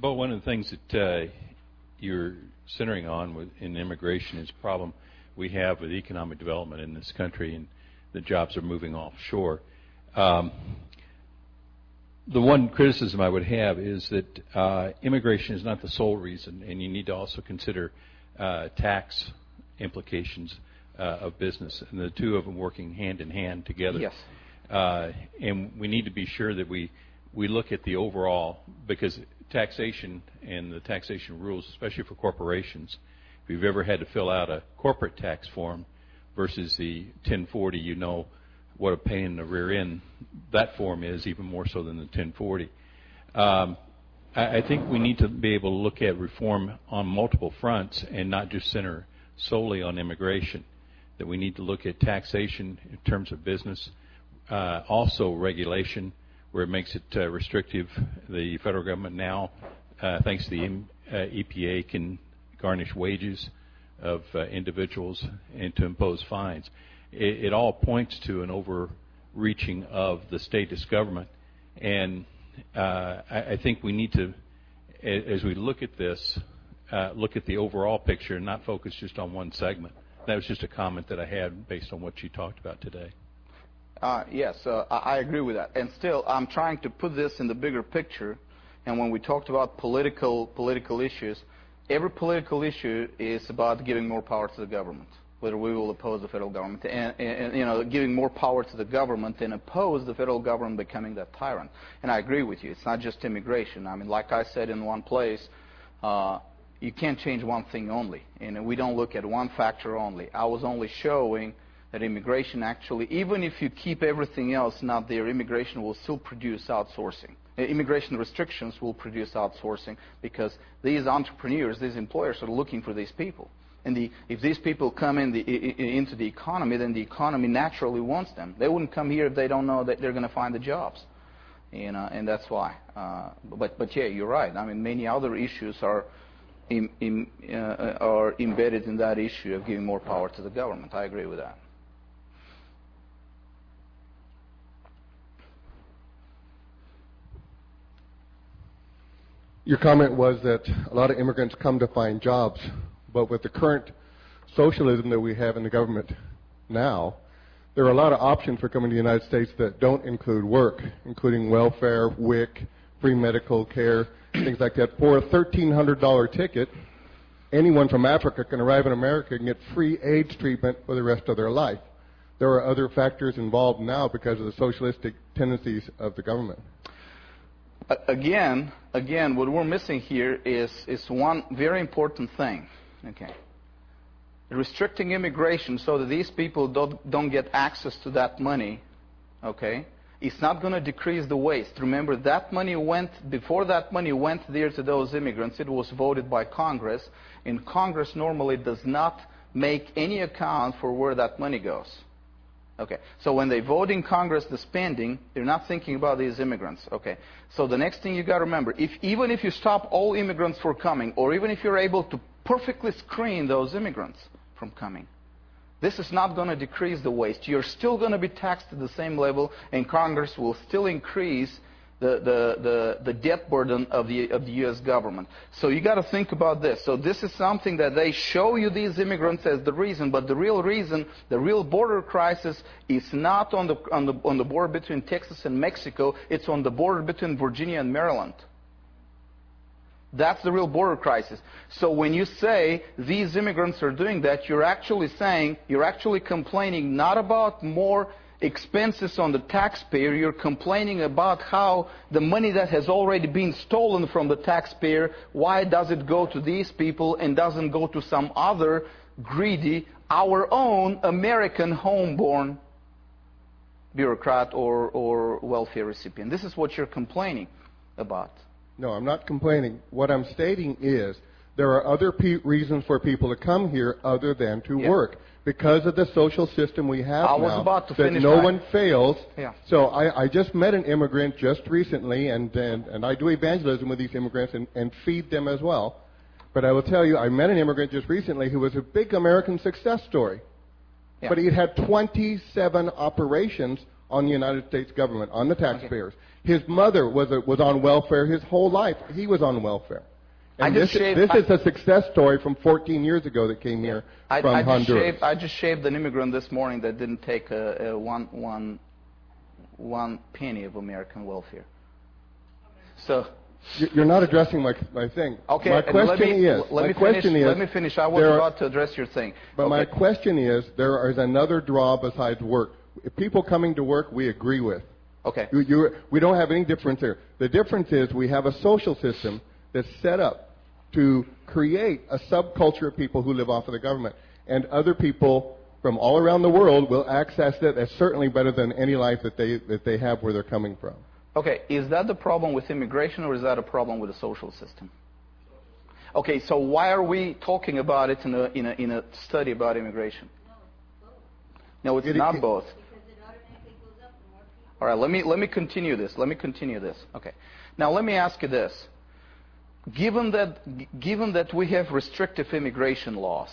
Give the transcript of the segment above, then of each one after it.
But one of the things that uh, you're centering on with, in immigration is problem we have with economic development in this country, and the jobs are moving offshore. Um, the one criticism I would have is that uh, immigration is not the sole reason, and you need to also consider uh, tax implications uh, of business, and the two of them working hand in hand together. Yes. Uh, and we need to be sure that we we look at the overall because taxation and the taxation rules, especially for corporations, if you've ever had to fill out a corporate tax form versus the 1040, you know what a pain in the rear end that form is, even more so than the 1040. Um, I, I think we need to be able to look at reform on multiple fronts and not just center solely on immigration. That we need to look at taxation in terms of business, uh, also regulation, where it makes it uh, restrictive. The federal government now, uh, thanks to the uh, EPA, can garnish wages of individuals and to impose fines. It, it, all points to an overreaching of the statist government, and I, I, think we need to, as we look at this, uh, look at the overall picture and not focus just on one segment. That was just a comment that I had based on what you talked about today. Uh, yes, uh, I agree with that. And still, I'm trying to put this in the bigger picture. And when we talked about political political issues, every political issue is about giving more power to the government. Whether we will oppose the federal government, and, and, you know, giving more power to the government and oppose the federal government becoming that tyrant. And I agree with you. It's not just immigration. I mean, like I said in one place, uh, you can't change one thing only, and we don't look at one factor only. I was only showing that immigration actually, even if you keep everything else not there, immigration will still produce outsourcing. Uh, immigration restrictions will produce outsourcing because these entrepreneurs, these employers are looking for these people. And the, if these people come in the, into the economy, then the economy naturally wants them. They wouldn't come here if they don't know that they're going to find the jobs. You know, and that's why. Uh, but, but yeah, you're right. I mean, many other issues are, in, in, uh, are embedded in that issue of giving more power to the government. I agree with that. Your comment was that a lot of immigrants come to find jobs, but with the current socialism that we have in the government now, there are a lot of options for coming to the United States that don't include work, including welfare, WIC, free medical care, things like that. For a $1,300 ticket, anyone from Africa can arrive in America and get free AIDS treatment for the rest of their life. There are other factors involved now because of the socialistic tendencies of the government again, again, what we're missing here is, is one very important thing. Okay. Restricting immigration so that these people don't, don't get access to that money, okay, it's not going to decrease the waste. Remember, that money went, before that money went there to those immigrants, it was voted by Congress, and Congress normally does not make any account for where that money goes. Okay. So when they vote in Congress the spending, they're not thinking about these immigrants. Okay. So the next thing you got to remember, if even if you stop all immigrants from coming, or even if you're able to perfectly screen those immigrants from coming, this is not going to decrease the waste. You're still going to be taxed at the same level, and Congress will still increase the, the, the, the debt burden of the, of the U.S. government. So you got to think about this. So this is something that they show you these immigrants as the reason, but the real reason, the real border crisis is not on the, on the, on the border between Texas and Mexico. It's on the border between Virginia and Maryland. That's the real border crisis. So when you say these immigrants are doing that, you're actually saying, you're actually complaining not about more expenses on the taxpayer, you're complaining about how the money that has already been stolen from the taxpayer, why does it go to these people and doesn't go to some other greedy, our own American homeborn bureaucrat or, or welfare recipient? This is what you're complaining about. No, I'm not complaining. What I'm stating is there are other pe- reasons for people to come here other than to yeah. work because of the social system we have I now that no my... one fails. Yeah. So I, I just met an immigrant just recently, and, and, and I do evangelism with these immigrants and, and feed them as well. But I will tell you, I met an immigrant just recently who was a big American success story. Yeah. But he had 27 operations on the United States government, on the taxpayers. His mother was, a, was on welfare his whole life. He was on welfare. And I this, shaved- this is a success story from 14 years ago that came here I, from I just Honduras. shaved, I just shaved an immigrant this morning that didn't take a, a one, one, one penny of American welfare. So, You- You're not addressing my, my thing. okay, my question let me, is, let my me question finish, is, let me finish. I was are- about to address your thing. But my question is, there is another draw besides work. People coming to work, we agree with. Okay. You, you, we don't have any difference there. The difference is we have a social system that's set up to create a subculture of people who live off of the government, and other people from all around the world will access it as certainly better than any life that they that they have where they're coming from. Okay, is that the problem with immigration or is that a problem with the social system? Okay, so why are we talking about it in a, in a, in a study about immigration? No, it's It- not it- both. Because it automatically goes up the more people. All right, let me, let me continue this. Let me continue this. Okay. Now, let me ask you this. Given that, given that we have restrictive immigration laws,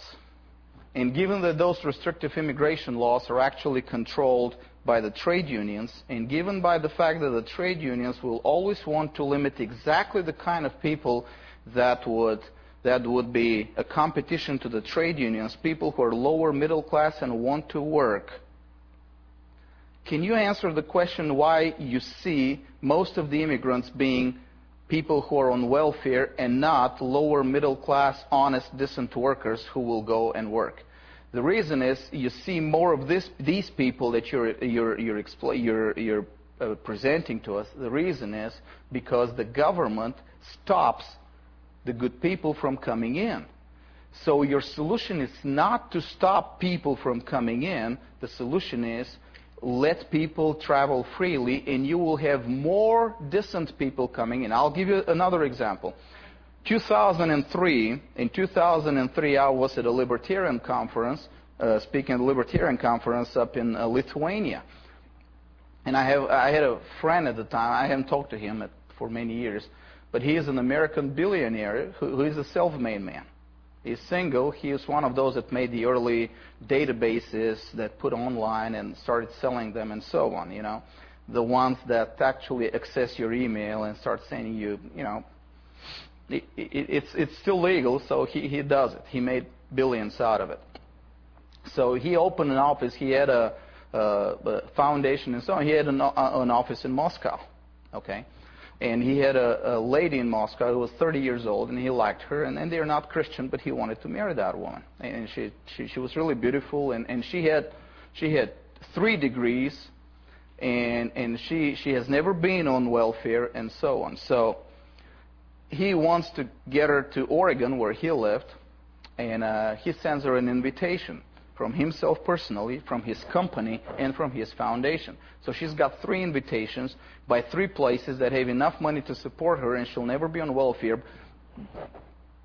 and given that those restrictive immigration laws are actually controlled by the trade unions, and given by the fact that the trade unions will always want to limit exactly the kind of people that would that would be a competition to the trade unions, people who are lower middle class and want to work, can you answer the question why you see most of the immigrants being people who are on welfare and not lower middle class, honest, decent workers who will go and work? The reason is you see more of this, these people that you're, you're, you're, you're uh, presenting to us. The reason is because the government stops the good people from coming in. So your solution is not to stop people from coming in. The solution is let people travel freely and you will have more decent people coming in. I'll give you another example. 2003, in 2003 I was at a libertarian conference, uh, speaking at a libertarian conference up in uh, Lithuania. And I, have, I had a friend at the time, I haven't talked to him at, for many years, but he is an American billionaire who, who is a self-made man. He's single. He is one of those that made the early databases that put online and started selling them and so on, you know. The ones that actually access your email and start sending you, you know. It, it, it's, it's still legal, so he, he does it. He made billions out of it. So he opened an office. He had a, a, a foundation and so on. He had an, o- an office in Moscow, okay? And he had a, a lady in Moscow who was 30 years old, and he liked her. And, and they're not Christian, but he wanted to marry that woman. And she, she, she was really beautiful, and, and she had, she had three degrees, and, and she, she has never been on welfare, and so on. So he wants to get her to Oregon, where he lived, and uh, he sends her an invitation from himself personally, from his company, and from his foundation. So she's got three invitations by three places that have enough money to support her, and she'll never be on welfare.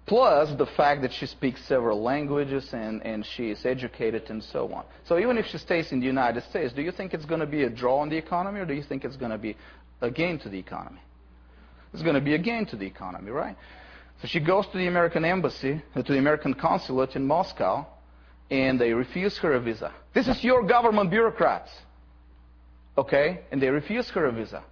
Plus the fact that she speaks several languages and, and she is educated and so on. So even if she stays in the United States, do you think it's going to be a draw on the economy, or do you think it's going to be a gain to the economy? It's going to be a gain to the economy, right? So she goes to the American embassy, to the American consulate in Moscow, and they refuse her a visa. This is your government bureaucrats. Okay? And they refuse her a visa.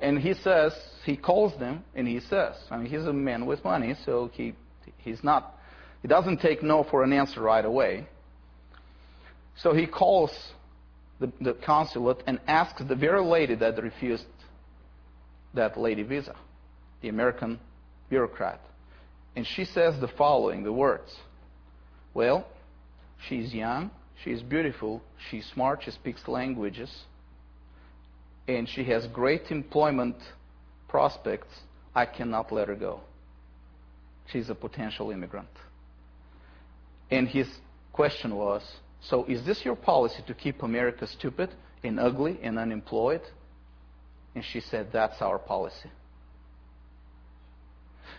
And he says, he calls them and he says, I mean, he's a man with money, so he, he's not, he doesn't take no for an answer right away. So he calls the, the consulate and asks the very lady that refused that lady visa, the American bureaucrat. And she says the following, the words. Well, she's young, she's beautiful, she's smart, she speaks languages, and she has great employment prospects. I cannot let her go. She's a potential immigrant. And his question was, so is this your policy to keep America stupid and ugly and unemployed? And she said, that's our policy.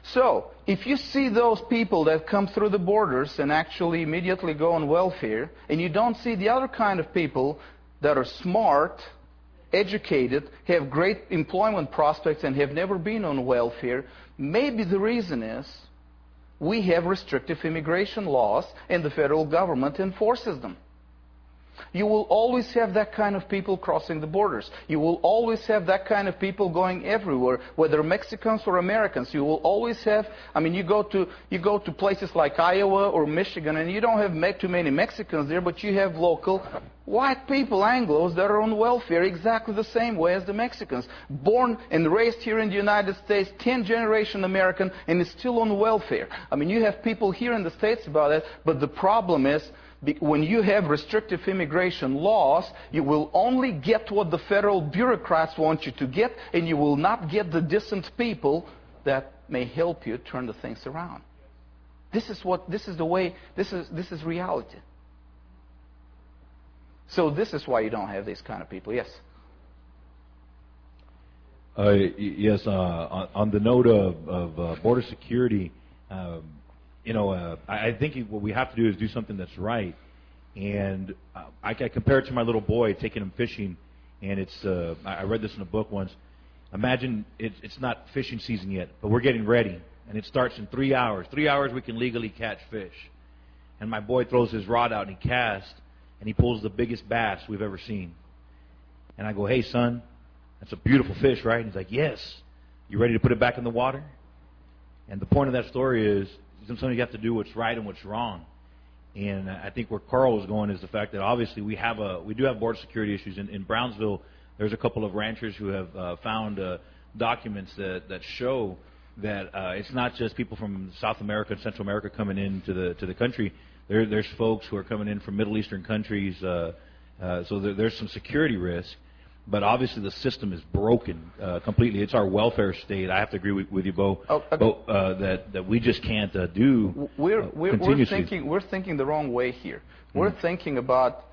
So, if you see those people that come through the borders and actually immediately go on welfare, and you don't see the other kind of people that are smart, educated, have great employment prospects, and have never been on welfare, maybe the reason is we have restrictive immigration laws and the federal government enforces them. You will always have that kind of people crossing the borders. You will always have that kind of people going everywhere, whether Mexicans or Americans. You will always have, I mean, you go to, you go to places like Iowa or Michigan and you don't have too many Mexicans there, but you have local white people, Anglos, that are on welfare exactly the same way as the Mexicans. Born and raised here in the United States, 10 generation American, and is still on welfare. I mean, you have people here in the States about it, but the problem is, when you have restrictive immigration laws, you will only get what the federal bureaucrats want you to get, and you will not get the decent people that may help you turn the things around. This is what, this is the way, this is, this is reality. So this is why you don't have these kind of people. Yes. Uh, yes, uh, on, the note of, of uh, border security, um, you know, uh, I, think what we have to do is do something that's right. And uh, I, I compare it to my little boy taking him fishing, and it's uh, I read this in a book once. Imagine it's, it's not fishing season yet, but we're getting ready, and it starts in three hours. Three hours we can legally catch fish. And my boy throws his rod out and he casts, and he pulls the biggest bass we've ever seen. And I go, hey, son, that's a beautiful fish, right? And he's like, yes. You ready to put it back in the water? And the point of that story is sometimes you have to do what's right and what's wrong. And I think where Carl was going is the fact that obviously we have a we do have border security issues in, in Brownsville. There's a couple of ranchers who have uh, found uh, documents that that show that uh, it's not just people from South America and Central America coming into the to the country. There, there's folks who are coming in from Middle Eastern countries. Uh, uh, so there, there's some security risk. But obviously, the system is broken uh, completely. It's our welfare state. I have to agree with, with you, Bo, Oh, okay. Bo uh, that that we just can't uh, do We're, uh, we're, we're, thinking, we're thinking the wrong way here. We're thinking about,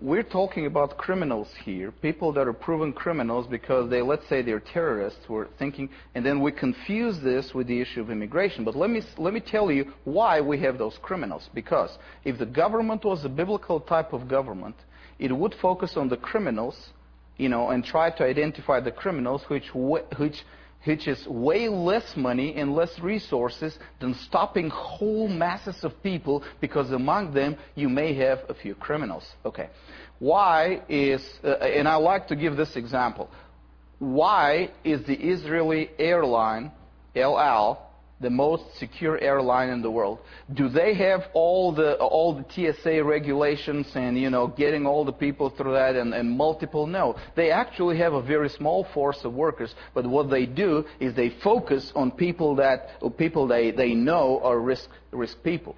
we're talking about criminals here, people that are proven criminals because they, let's say they're terrorists. We're thinking, and then we confuse this with the issue of immigration. But let me, let me tell you why we have those criminals. Because if the government was a biblical type of government, it would focus on the criminals, you know, and try to identify the criminals which, which which is way less money and less resources than stopping whole masses of people because among them you may have a few criminals. Okay. Why is, uh, and I like to give this example. Why is the Israeli airline, El Al, the most secure airline in the world? Do they have all the all the TSA regulations and you know getting all the people through that and, and multiple? No, they actually have a very small force of workers. But what they do is they focus on people that people they, they know are risk risk people.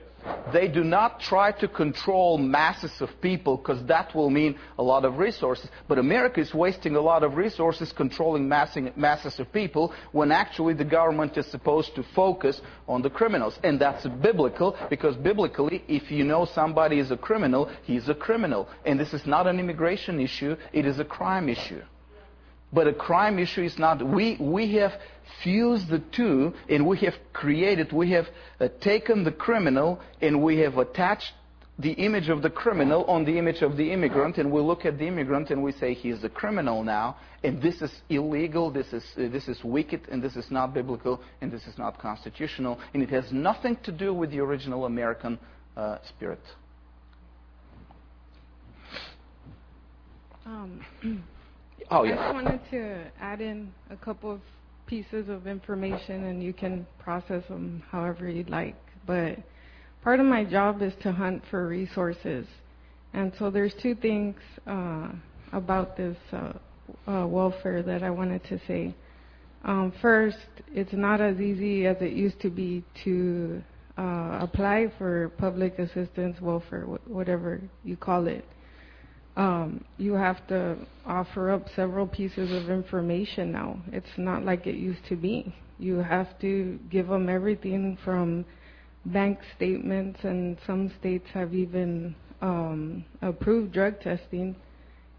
They do not try to control masses of people because that will mean a lot of resources. But America is wasting a lot of resources controlling massing, masses of people when actually the government is supposed to focus on the criminals. And that's biblical because biblically, if you know somebody is a criminal, he's a criminal. And this is not an immigration issue, it is a crime issue. But a crime issue is not. We, we have fused the two and we have created, we have uh, taken the criminal and we have attached the image of the criminal on the image of the immigrant and we look at the immigrant and we say he's a criminal now and this is illegal, this is, uh, this is wicked and this is not biblical and this is not constitutional and it has nothing to do with the original American uh, spirit. Um, Oh, I just wanted to add in a couple of pieces of information, and you can process them however you'd like. But part of my job is to hunt for resources, and so there's two things uh, about this uh, uh, welfare that I wanted to say. Um, first, it's not as easy as it used to be to uh, apply for public assistance, welfare, wh- whatever you call it you have to offer up several pieces of information now. It's not like it used to be. You have to give them everything from bank statements, and some states have even um, approved drug testing.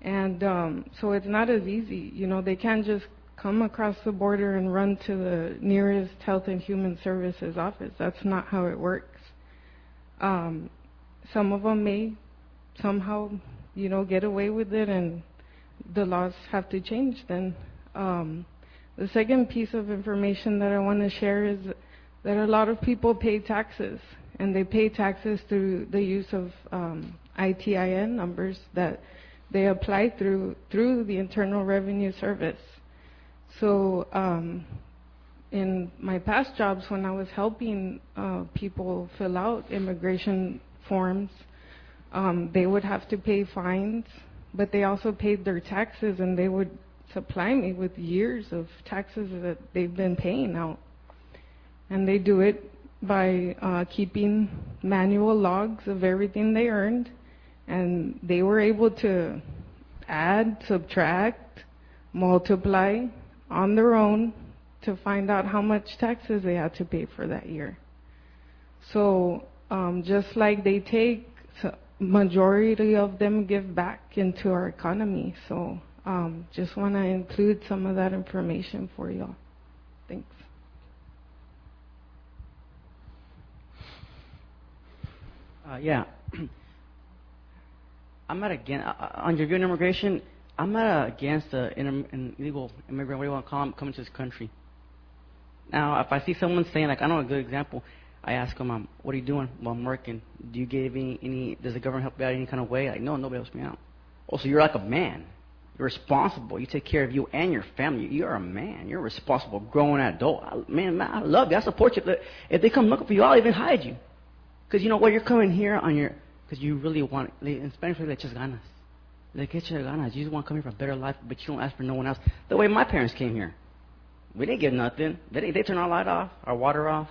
And um, so it's not as easy. You know, they can't just come across the border and run to the nearest Health and Human Services office. That's not how it works. Um, some of them may somehow you know, get away with it and the laws have to change then. Um, the second piece of information that I want to share is that a lot of people pay taxes and they pay taxes through the use of um, ITIN numbers that they apply through through the Internal Revenue Service. So um, in my past jobs, when I was helping uh, people fill out immigration forms, um, they would have to pay fines, but they also paid their taxes, and they would supply me with years of taxes that they've been paying out. And they do it by uh, keeping manual logs of everything they earned, and they were able to add, subtract, multiply on their own to find out how much taxes they had to pay for that year. So um, just like they take, majority of them give back into our economy. So um, just want to include some of that information for y'all. Thanks. Uh, yeah. I'm not against, uh, uh, on your view on immigration, I'm not against an illegal immigrant, what do you want to call them, coming to this country. Now, if I see someone saying, like, I know a good example, I ask them, um, what are you doing? Well, I'm working. Do you give any, any, does the government help you out any kind of way? Like, no, nobody helps me out. Oh, so you're like a man. You're responsible. You take care of you and your family. You're a man. You're responsible, grown adult. I, man, man, I love you. I support you. If they come looking for you, I'll even hide you. Because you know what? You're coming here on your, because you really want, in Spanish, le echas ganas. Le echas ganas. You just want to come here for a better life, but you don't ask for no one else. The way my parents came here. We didn't get nothing. They, they turned our light off, our water off.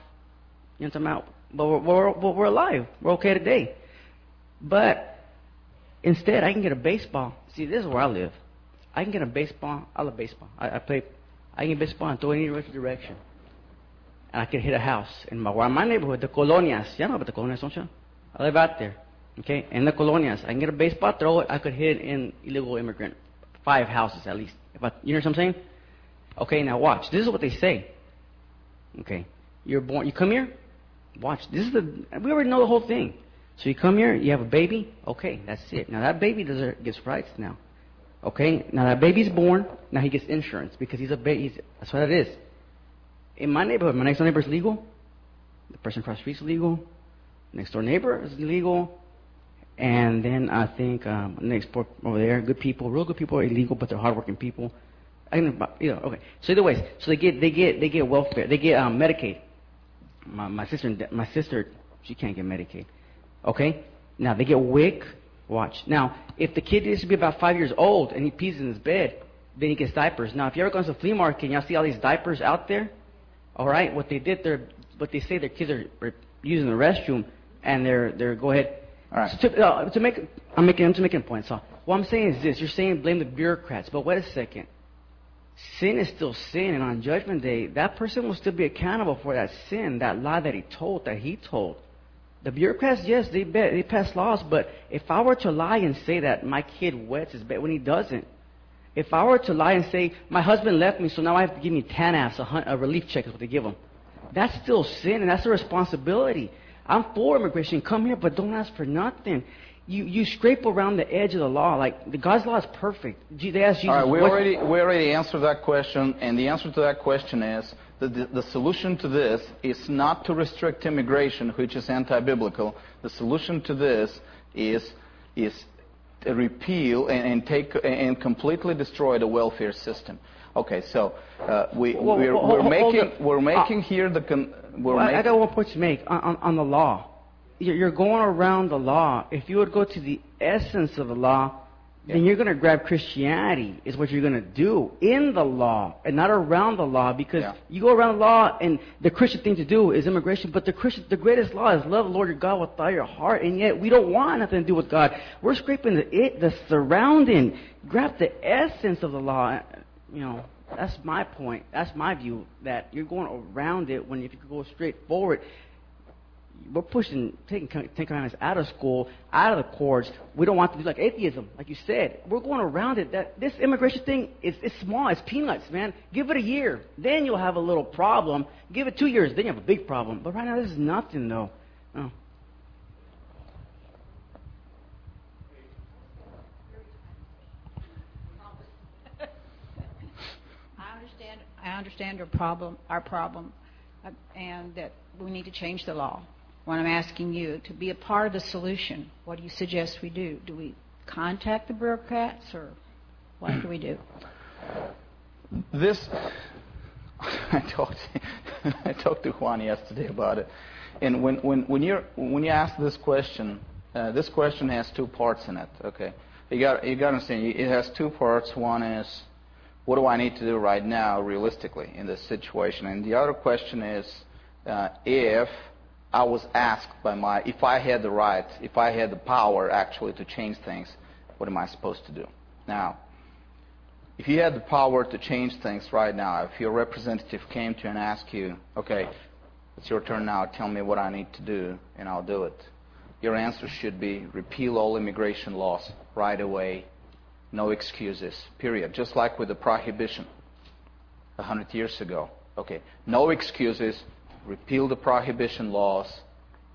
You know what I'm talking about? But we're, we're, we're alive. We're okay today. But instead, I can get a baseball. See, this is where I live. I can get a baseball. I love baseball. I, I play. I can get baseball and throw it in any direction. And I can hit a house. In my, my neighborhood, the colonias. You know about the colonias, don't you? I live out there. Okay? In the colonias. I can get a baseball, throw it. I could hit in illegal immigrant. Five houses at least. If I, you know what I'm saying? Okay, now watch. This is what they say. Okay. You're born, you come here, watch. This is the, we already know the whole thing. So you come here, you have a baby, okay, that's it. Now that baby does, gets rights now. Okay, now that baby's born, now he gets insurance because he's a baby. That's what it is. In my neighborhood, my next door neighbor is legal. The person across the street is legal. Next door neighbor is legal. And then I think um, next over there, good people, real good people are illegal, but they're hardworking people. I you know, okay. So either ways, so they get they get they get welfare, they get um, Medicaid. My, my sister, my sister, she can't get Medicaid. Okay. Now they get WIC. Watch. Now, if the kid needs to be about five years old and he pees in his bed, then he gets diapers. Now, if you ever go to the flea market and y'all see all these diapers out there, all right, what they did, they're what they say their kids are, are using the restroom and they're they're go ahead. All right. So to, uh, to make, I'm making I'm just making a point. So what I'm saying is this: you're saying blame the bureaucrats, but wait a second sin is still sin, and on Judgment Day, that person will still be accountable for that sin, that lie that he told, that he told. The bureaucrats, yes, they bet, they pass laws, but if I were to lie and say that my kid wets his bed when he doesn't, if I were to lie and say my husband left me, so now I have to give me TANFs, a, a relief check is what they give them, that's still sin, and that's a responsibility. I'm for immigration. Come here, but don't ask for nothing you, you scrape around the edge of the law. Like the God's law is perfect. They ask Jesus, All right, we already we already answered that question, and the answer to that question is that the, the solution to this is not to restrict immigration, which is anti-biblical. The solution to this is is to repeal and, and take and completely destroy the welfare system. Okay, so uh, we, well, we're, well, we're making we're making uh, here the con- we're well, making, I got one point to make on, on, on the law you're going around the law. If you would go to the essence of the law, yeah. then you're going to grab Christianity, is what you're going to do in the law and not around the law because yeah. you go around the law and the Christian thing to do is immigration, but the Christian, the greatest law is love the Lord your God with all your heart, and yet we don't want nothing to do with God. We're scraping the, it, the surrounding. Grab the essence of the law. You know, that's my point. That's my view that you're going around it when if you could go straight forward we're pushing taking Ten Commandments out of school, out of the courts. We don't want to do like atheism, like you said. We're going around it. That this immigration thing is it's small. It's peanuts, man. Give it a year, then you'll have a little problem. Give it two years, then you have a big problem. But right now, this is nothing, though. Oh. I understand. I understand our problem. Our problem, uh, and that we need to change the law what I'm asking you, to be a part of the solution, what do you suggest we do? Do we contact the bureaucrats, or what do we do? This, I talked, I talked to Juan yesterday about it, and when when when you when you ask this question, uh, this question has two parts in it. Okay, you got you got to understand it has two parts. One is what do I need to do right now, realistically, in this situation, and the other question is uh, if I was asked by my, if I had the right, if I had the power actually to change things, what am I supposed to do? Now, if you had the power to change things right now, if your representative came to you and asked you, okay, it's your turn now, tell me what I need to do, and I'll do it. Your answer should be repeal all immigration laws right away, no excuses, period. Just like with the prohibition a hundred years ago. Okay, no excuses, repeal the prohibition laws,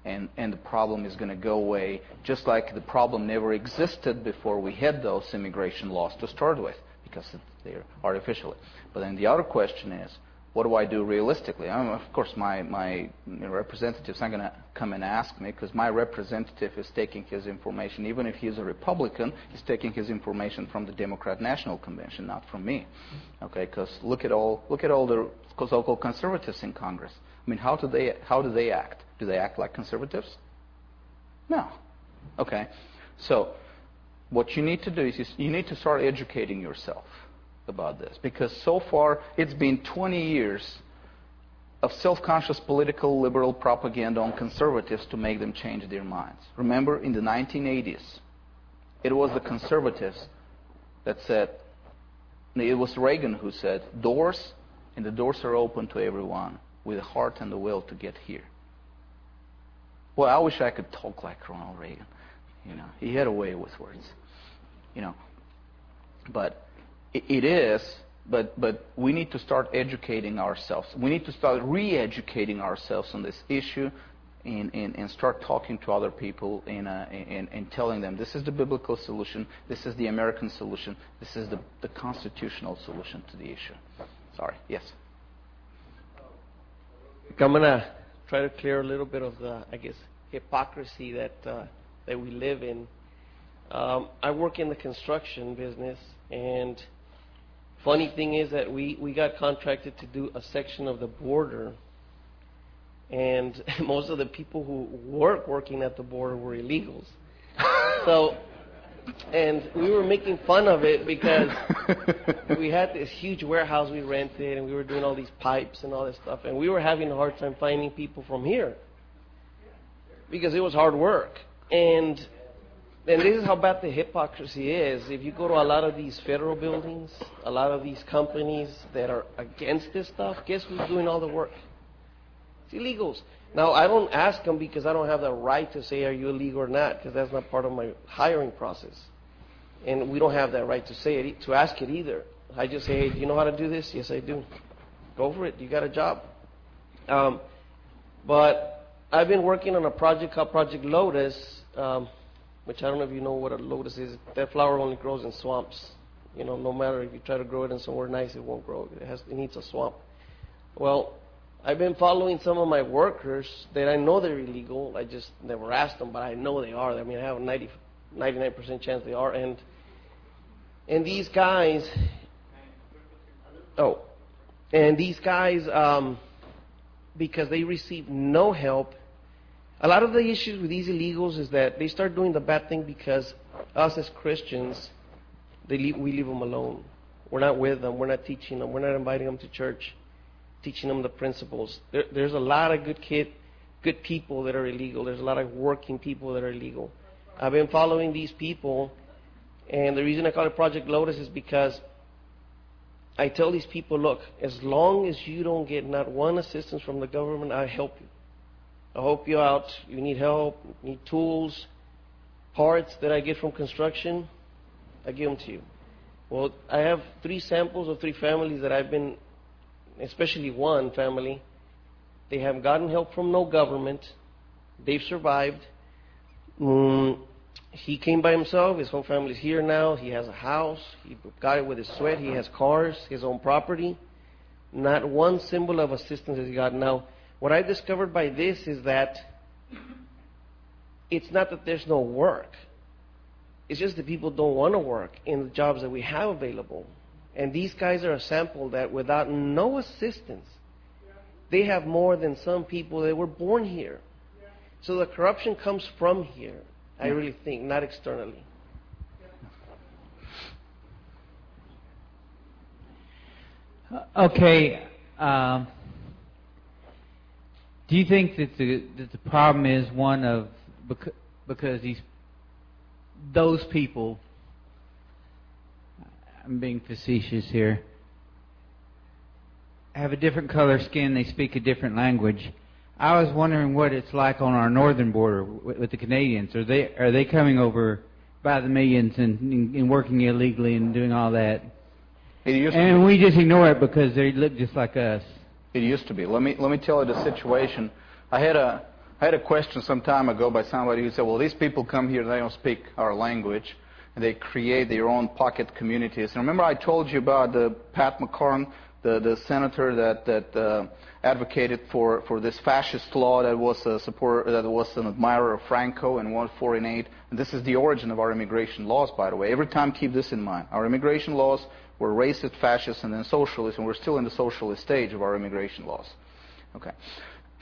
and, and the problem is going to go away, just like the problem never existed before we had those immigration laws to start with because they're artificially. But then the other question is, what do I do realistically? I of course, my, my representative's not going to come and ask me because my representative is taking his information, even if he's a Republican, he's taking his information from the Democrat National Convention, not from me. Okay, because look at all look at all the so-called conservatives in Congress. I mean, how do they how do they act? Do they act like conservatives? No. Okay, so what you need to do is you need to start educating yourself about this because so far it's been 20 years of self-conscious political liberal propaganda on conservatives to make them change their minds. Remember, in the 1980s, it was the conservatives that said, it was Reagan who said, doors, and the doors are open to everyone with the heart and the will to get here. Well, I wish I could talk like Ronald Reagan. You know, he had a way with words you know. But it is, but, but we need to start educating ourselves. We need to start re educating ourselves on this issue and, and, and start talking to other people and, uh, and, and telling them this is the biblical solution, this is the American solution, this is the, the constitutional solution to the issue. Sorry, yes. I'm going to try to clear a little bit of the, I guess, hypocrisy that, uh, that we live in um, I work in the construction business, and funny thing is that we, we got contracted to do a section of the border, and most of the people who work working at the border were illegals. so, and we were making fun of it because we had this huge warehouse we rented, and we were doing all these pipes and all this stuff, and we were having a hard time finding people from here because it was hard work. And and this is how bad the hypocrisy is. If you go to a lot of these federal buildings, a lot of these companies that are against this stuff, guess who's doing all the work? It's illegals. Now, I don't ask them because I don't have the right to say, are you illegal or not, because that's not part of my hiring process. And we don't have that right to say it, to ask it either. I just say, hey, do you know how to do this? Yes, I do. Go for it. You got a job. Um, but I've been working on a project called Project Lotus. Um, which I don't know if you know what a lotus is. That flower only grows in swamps. You know, no matter if you try to grow it in somewhere nice, it won't grow. It has it needs a swamp. Well, I've been following some of my workers that I know they're illegal. I just never asked them, but I know they are. I mean, I have a 90, 99% chance they are. And and these guys, oh, and these guys, um, because they receive no help a lot of the issues with these illegals is that they start doing the bad thing because us as Christians, they leave, we leave them alone. We're not with them. We're not teaching them. We're not inviting them to church, teaching them the principles. There, there's a lot of good kid, good people that are illegal. There's a lot of working people that are illegal. I've been following these people, and the reason I call it Project Lotus is because I tell these people, look, as long as you don't get not one assistance from the government, I help you. I'll help you out. You need help, need tools, parts that I get from construction, I give them to you. Well, I have three samples of three families that I've been, especially one family, they have gotten help from no government. They've survived. Mm, he came by himself. His whole family's here now. He has a house. He got it with his sweat. He has cars, his own property. Not one symbol of assistance has he got. Now, what I discovered by this is that it's not that there's no work. It's just that people don't want to work in the jobs that we have available. And these guys are a sample that without no assistance, they have more than some people that were born here. So the corruption comes from here, I really think, not externally. Okay. Um, do you think that the that the problem is one of because, because these those people? I'm being facetious here. Have a different color skin. They speak a different language. I was wondering what it's like on our northern border with, with the Canadians. Are they are they coming over by the millions and, and working illegally and doing all that? It used to And we just ignore it because they look just like us. It used to be. Let me let me tell you the situation. I had a I had a question some time ago by somebody who said, "Well, these people come here, they don't speak our language, and they create their own pocket communities." And remember, I told you about Pat McCarran, the senator that uh, advocated for this fascist law that was an admirer of Franco and wanted foreign aid. And this is the origin of our immigration laws, by the way. Every time, keep this in mind. Our immigration laws were racist, fascist, and then socialist, and we're still in the socialist stage of our immigration laws. Okay.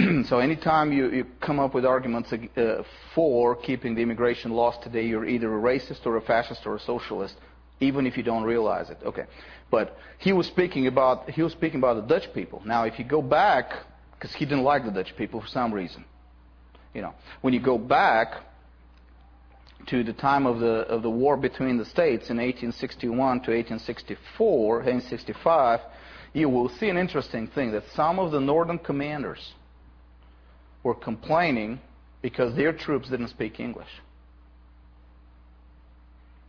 so anytime you, you come up with arguments uh, for keeping the immigration laws today, you're either a racist or a fascist or a socialist, even if you don't realize it. Okay. But he was speaking about he was speaking about the Dutch people. Now, if you go back, because he didn't like the Dutch people for some reason, you know, when you go back to the time of the of the war between the states in 1861 to 1864, 1865, you will see an interesting thing that some of the northern commanders were complaining because their troops didn't speak English.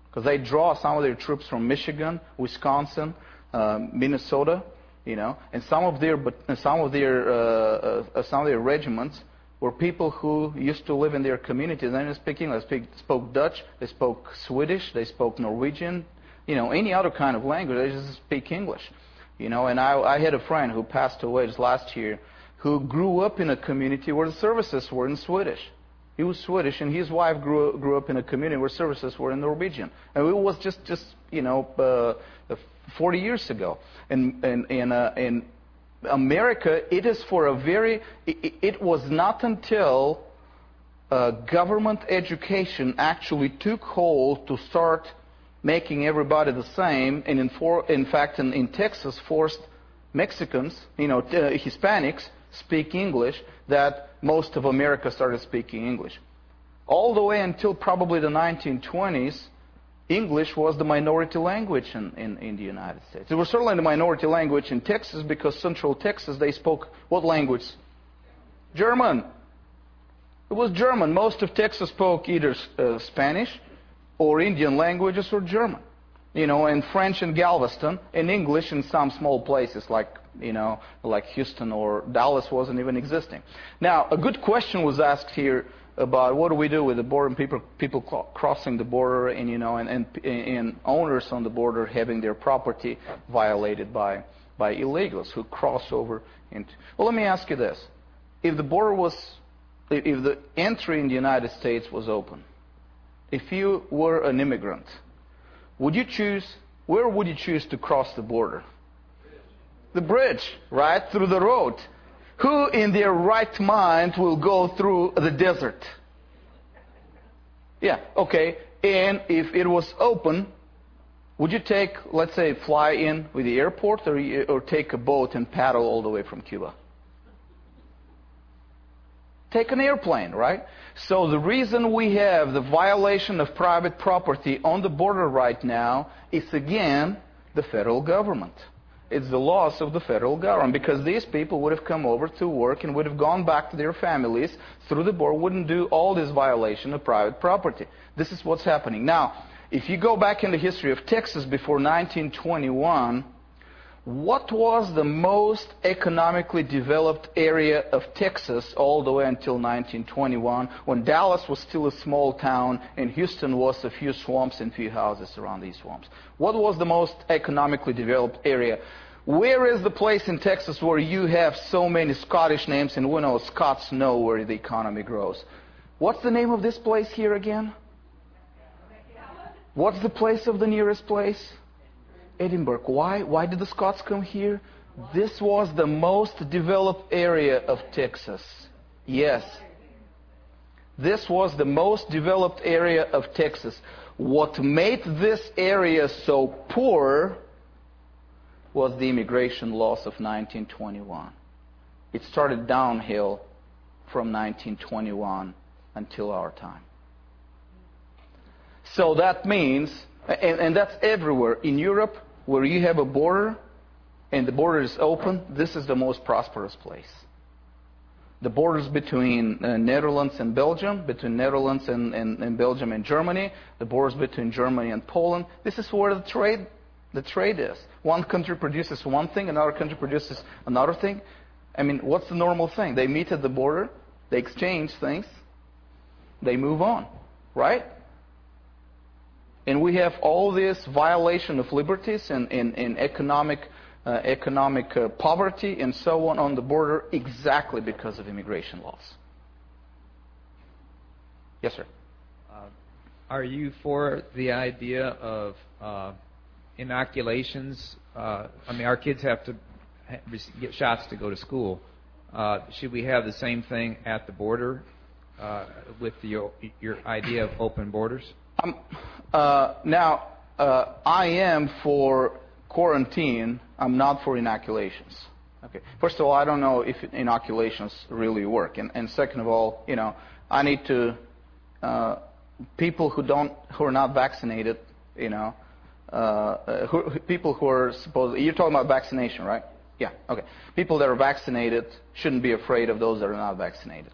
Because they draw some of their troops from Michigan, Wisconsin, um, Minnesota, you know, and some of their but some of their uh, uh, some of their regiments were people who used to live in their communities they didn't speak English. They spoke Dutch, they spoke Swedish, they spoke Norwegian, you know, any other kind of language. They just speak English, you know. And I, I had a friend who passed away just last year who grew up in a community where the services were in Swedish. He was Swedish, and his wife grew grew up in a community where services were in Norwegian. And it was just just you know uh, 40 years ago. And in in uh, in America, it is for a very. It, it was not until uh, government education actually took hold to start making everybody the same, and in, for, in fact, in, in Texas, forced Mexicans, you know, uh, Hispanics speak English, that most of America started speaking English. All the way until probably the 1920s, English was the minority language in, in, in, the United States. It was certainly the minority language in Texas because Central Texas, they spoke what language? German. It was German. Most of Texas spoke either uh, Spanish or Indian languages or German. You know, and French in Galveston, and English in some small places like you know, like Houston or Dallas wasn't even existing. Now, a good question was asked here about what do we do with the border and people people crossing the border and you know and, and, and owners on the border having their property violated by by illegals who cross over into. Well, let me ask you this: if the border was, if the entry in the United States was open, if you were an immigrant, would you choose? Where would you choose to cross the border? The bridge, right? Through the road. Who in their right mind will go through the desert? Yeah, okay. And if it was open, would you take, let's say, fly in with the airport or, or take a boat and paddle all the way from Cuba? Take an airplane, right? So the reason we have the violation of private property on the border right now is again the federal government. It's the loss of the federal government because these people would have come over to work and would have gone back to their families through the border, wouldn't do all this violation of private property. This is what's happening. Now, if you go back in the history of Texas before 1921, what was the most economically developed area of Texas all the way until 1921 when Dallas was still a small town and Houston was a few swamps and few houses around these swamps? What was the most economically developed area? Where is the place in Texas where you have so many Scottish names and we know Scots know where the economy grows? What's the name of this place here again? What's the place of the nearest place? Edinburg. Why? Why did the Scots come here? This was the most developed area of Texas. Yes. This was the most developed area of Texas. What made this area so poor was the immigration laws of 1921. It started downhill from 1921 until our time. So that means, and, and that's everywhere. In Europe, where you have a border and the border is open, this is the most prosperous place. The borders between uh, Netherlands and Belgium, between Netherlands and, and, and Belgium and Germany, the borders between Germany and Poland, this is where the trade, the trade is. One country produces one thing, another country produces another thing. I mean, what's the normal thing? They meet at the border, they exchange things, they move on, right? And we have all this violation of liberties and, and, and economic, uh, economic uh, poverty and so on on the border exactly because of immigration laws. Yes, sir. Uh, are you for the idea of uh, inoculations? Uh, I mean, our kids have to get shots to go to school. Uh, should we have the same thing at the border with your, your idea of open borders? Um, uh, now, uh, I am for quarantine. I'm not for inoculations. Okay. First of all, I don't know if inoculations really work, and, and second of all, you know, I need to uh, people who don't who are not vaccinated, you know, uh, who, people who are supposed you're talking about vaccination, right? Yeah. Okay. People that are vaccinated shouldn't be afraid of those that are not vaccinated.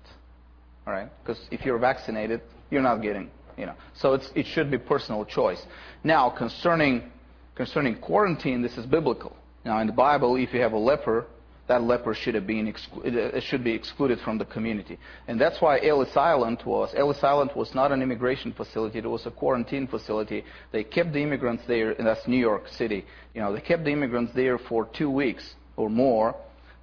All right? Because if you're vaccinated, you're not getting you know, so it should be personal choice. Now, concerning concerning quarantine, this is biblical. Now, in the Bible, if you have a leper, that leper should have been exclu- should be excluded from the community, and that's why Ellis Island was. Ellis Island was not an immigration facility; it was a quarantine facility. They kept the immigrants there, and that's New York City. You know, they kept the immigrants there for two weeks or more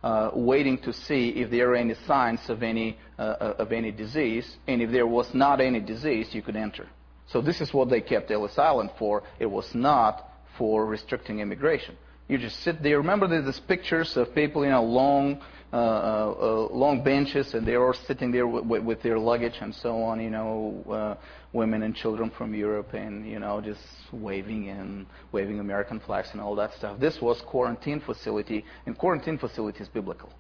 uh, waiting to see if there are any signs of any, uh, uh, of any disease. And if there was not any disease, you could enter. So this is what they kept Ellis Island for. It was not for restricting immigration. You just sit there. Remember there's pictures of people, you know, long uh, uh, uh, long benches, and they're all sitting there with, with, their luggage and so on. You know, uh, women and children from Europe, and you know, just waving and waving American flags and all that stuff. This was quarantine facility, and quarantine facility is biblical.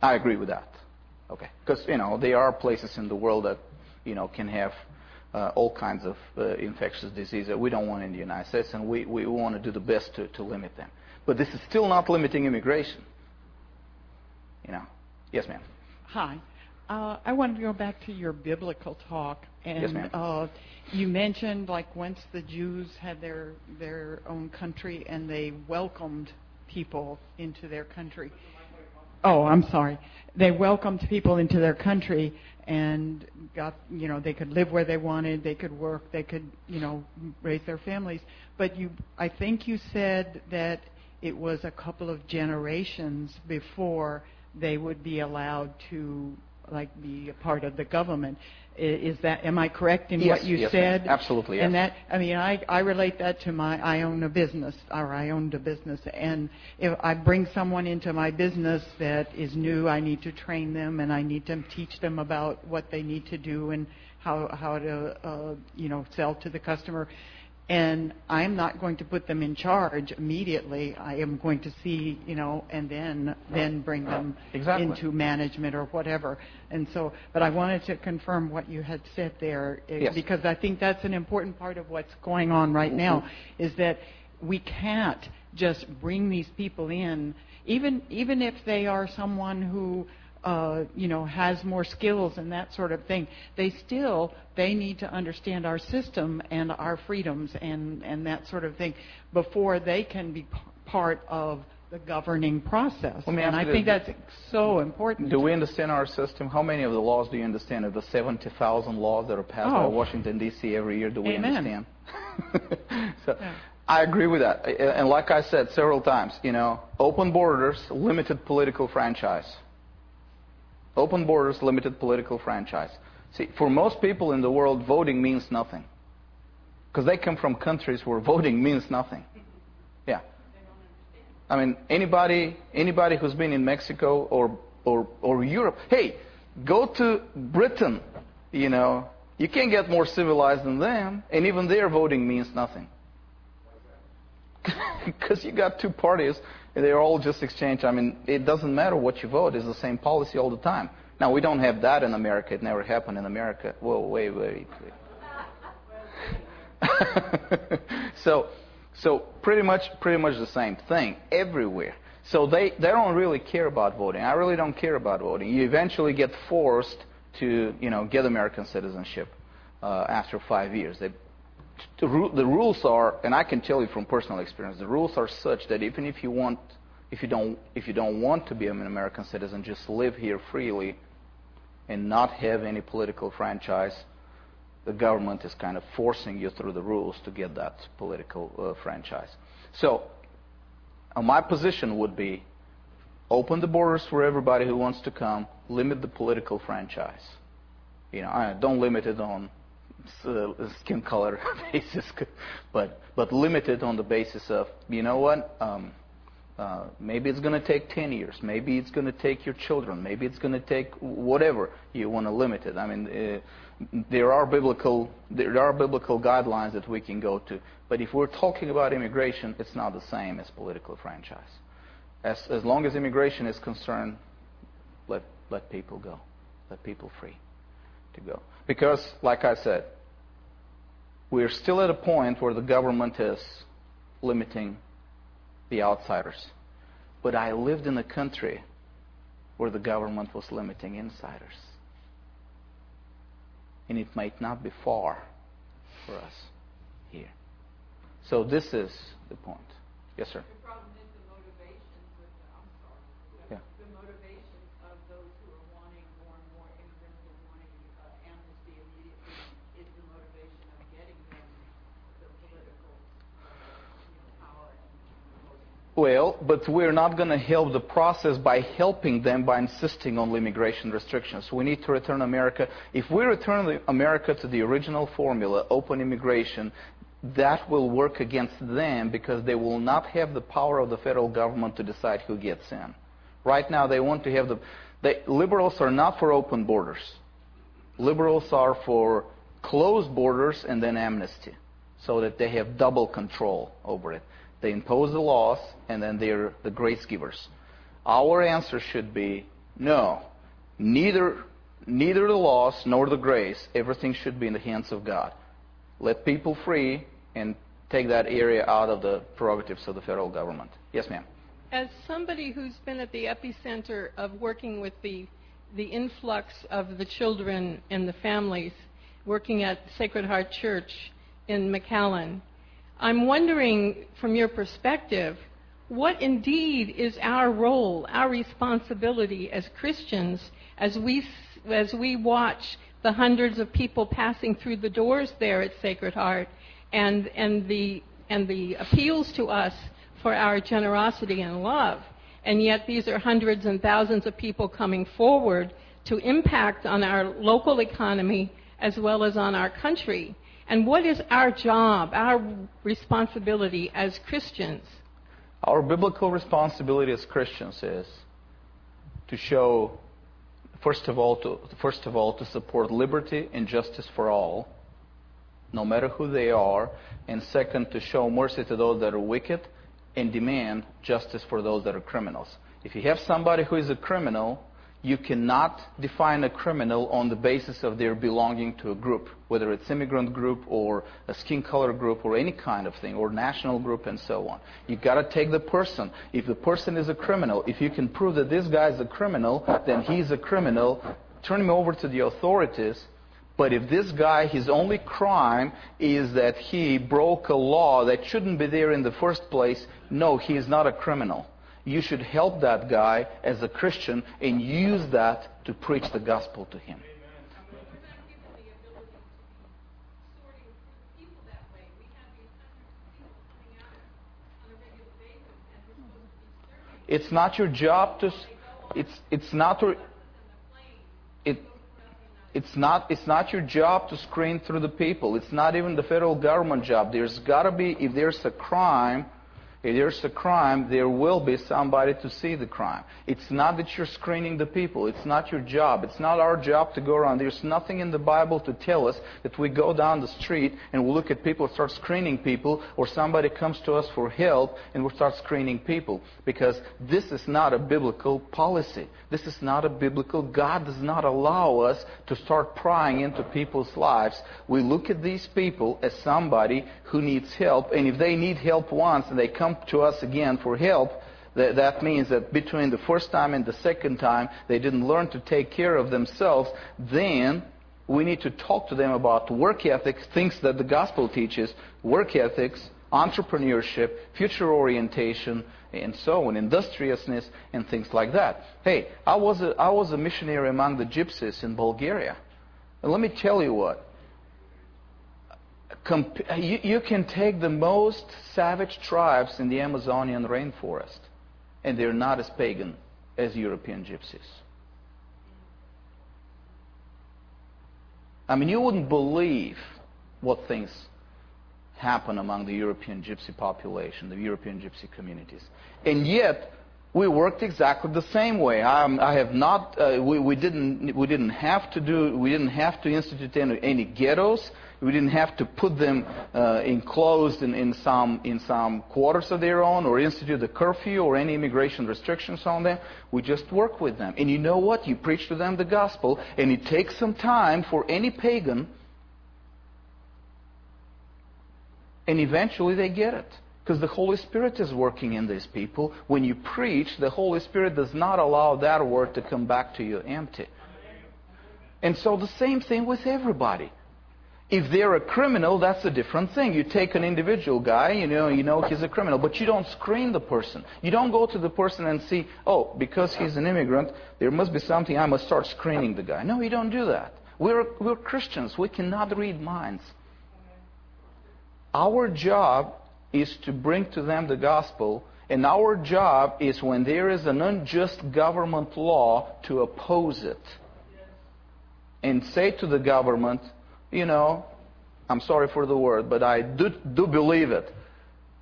I agree with that. Okay, because you know there are places in the world that you know can have uh, all kinds of uh, infectious diseases that we don't want in the United States, and we, we want to do the best to, to limit them. But this is still not limiting immigration you know. Yes, ma'am. Hi. Uh, I wanted to go back to your biblical talk, and yes, ma'am. Uh, you mentioned like once the Jews had their their own country and they welcomed people into their country. Oh, I'm sorry. They welcomed people into their country and got you know they could live where they wanted, they could work, they could you know raise their families. But you, I think you said that it was a couple of generations before they would be allowed to like be a part of the government. Is that am I correct in yes, what you yes, said? Ma'am. Absolutely. Yes. And that I mean I I relate that to my I own a business or I owned a business and if I bring someone into my business that is new, I need to train them and I need to teach them about what they need to do and how how to uh, you know sell to the customer and I'm not going to put them in charge immediately. I am going to see, you know, and then then bring them exactly. into management or whatever. And so, but I wanted to confirm what you had said there eh, yes. because I think that's an important part of what's going on right mm-hmm. now is that we can't just bring these people in, even even if they are someone who uh, you know, has more skills and that sort of thing, they still they need to understand our system and our freedoms and and that sort of thing before they can be p- part of the governing process. and I think that's so important. Do we understand our system? How many of the laws do you understand? Of the 70,000 laws that are passed oh. by Washington D.C. every year, do we Amen. understand? so, yeah. I agree with that. And like I said several times, you know, open borders, limited political franchise. Open borders, limited political franchise. See, for most people in the world, voting means nothing. Because they come from countries where voting means nothing. Yeah. I mean, anybody, anybody who's been in Mexico or, or, or Europe, hey, go to Britain, you know, you can't get more civilized than them, and even their voting means nothing. Because you got two parties, and they're all just exchange. I mean, it doesn't matter what you vote; it's the same policy all the time. Now we don't have that in America. It never happened in America. Whoa, wait, wait. so, so pretty much, pretty much the same thing everywhere. So they, they don't really care about voting. I really don't care about voting. You eventually get forced to, you know, get American citizenship uh, after five years. They, the, rules are, and I can tell you from personal experience, the rules are such that even if you want, if you don't, if you don't want to be an American citizen, just live here freely and not have any political franchise, the government is kind of forcing you through the rules to get that political uh, franchise. So, uh, my position would be open the borders for everybody who wants to come, limit the political franchise. You know, don't limit it on skin color basis, but but limit it on the basis of you know what. Um, uh, maybe it's going to take 10 years. Maybe it's going to take your children. Maybe it's going to take whatever you want to limit it. I mean, uh, there are biblical there are biblical guidelines that we can go to. But if we're talking about immigration, it's not the same as political franchise. As as long as immigration is concerned, let let people go, let people free to go. Because, like I said, we're still at a point where the government is limiting the outsiders. But I lived in a country where the government was limiting insiders. And it might not be far for us here. So this is the point. Yes, sir. Well, but we're not going to help the process by helping them by insisting on immigration restrictions. We need to return America. If we return America to the original formula, open immigration, that will work against them because they will not have the power of the federal government to decide who gets in. Right now, they want to have the. They, liberals are not for open borders. Liberals are for closed borders and then amnesty so that they have double control over it. They impose the laws, and then they're the grace givers. Our answer should be no. Neither, neither the laws nor the grace. Everything should be in the hands of God. Let people free and take that area out of the prerogatives of the federal government. Yes, ma'am. As somebody who's been at the epicenter of working with the the influx of the children and the families, working at Sacred Heart Church in McAllen, I'm wondering, from your perspective, what indeed is our role, our responsibility as Christians as we, as we watch the hundreds of people passing through the doors there at Sacred Heart and, and, the, and the appeals to us for our generosity and love. And yet these are hundreds and thousands of people coming forward to impact on our local economy as well as on our country. And what is our job, our responsibility as Christians? Our biblical responsibility as Christians is to show, first of all, to, first of all, to support liberty and justice for all, no matter who they are, and second, to show mercy to those that are wicked and demand justice for those that are criminals. If you have somebody who is a criminal, you cannot define a criminal on the basis of their belonging to a group, whether it's immigrant group or a skin color group or any kind of thing, or national group and so on. You've got to take the person. If the person is a criminal, if you can prove that this guy is a criminal, then he's a criminal. Turn him over to the authorities. But if this guy, his only crime is that he broke a law that shouldn't be there in the first place, no, he is not a criminal you should help that guy as a Christian and use that to preach the gospel to him. It's not your job to. It's it's not it. It's not, it's not your job to screen through the people. It's not even the federal government job. There's got to be, if there's a crime, if there's a crime, there will be somebody to see the crime. It's not that you're screening the people. It's not your job. It's not our job to go around. There's nothing in the Bible to tell us that we go down the street and we look at people start screening people, or somebody comes to us for help and we start screening people. Because this is not a biblical policy. This is not a biblical. God does not allow us to start prying into people's lives. We look at these people as somebody who needs help, and if they need help once and they come to us again for help, that, that means that between the first time and the second time they didn't learn to take care of themselves, then we need to talk to them about work ethics, things that the gospel teaches, work ethics, entrepreneurship, future orientation, and so on, industriousness, and things like that. Hey, I was a, I was a missionary among the gypsies in Bulgaria. And let me tell you what comp- you, you can take the most savage tribes in the Amazonian rainforest, and they're not as pagan as European gypsies. I mean, you wouldn't believe what things happen among the European gypsy population, the European gypsy communities. And yet, we worked exactly the same way. Um, I have not. Uh, we, we, didn't. We didn't have to do. We didn't have to institute any, any ghettos. We didn't have to put them uh, enclosed in, in, some in some quarters of their own, or institute a curfew or any immigration restrictions on them. We just work with them. And you know what? You preach to them the gospel, and it takes some time for any pagan, and eventually they get it. Because the Holy Spirit is working in these people. When you preach, the Holy Spirit does not allow that word to come back to you empty. And so the same thing with everybody. If they're a criminal, that's a different thing. You take an individual guy, you know, you know he's a criminal, but you don't screen the person. You don't go to the person and see, oh, because he's an immigrant, there must be something, I must start screening the guy. No, you don't do that. We're, we're Christians. We cannot read minds. Our job is to bring to them the gospel, and our job is when there is an unjust government law to oppose it. And say to the government, you know, I'm sorry for the word, but I do, do believe it.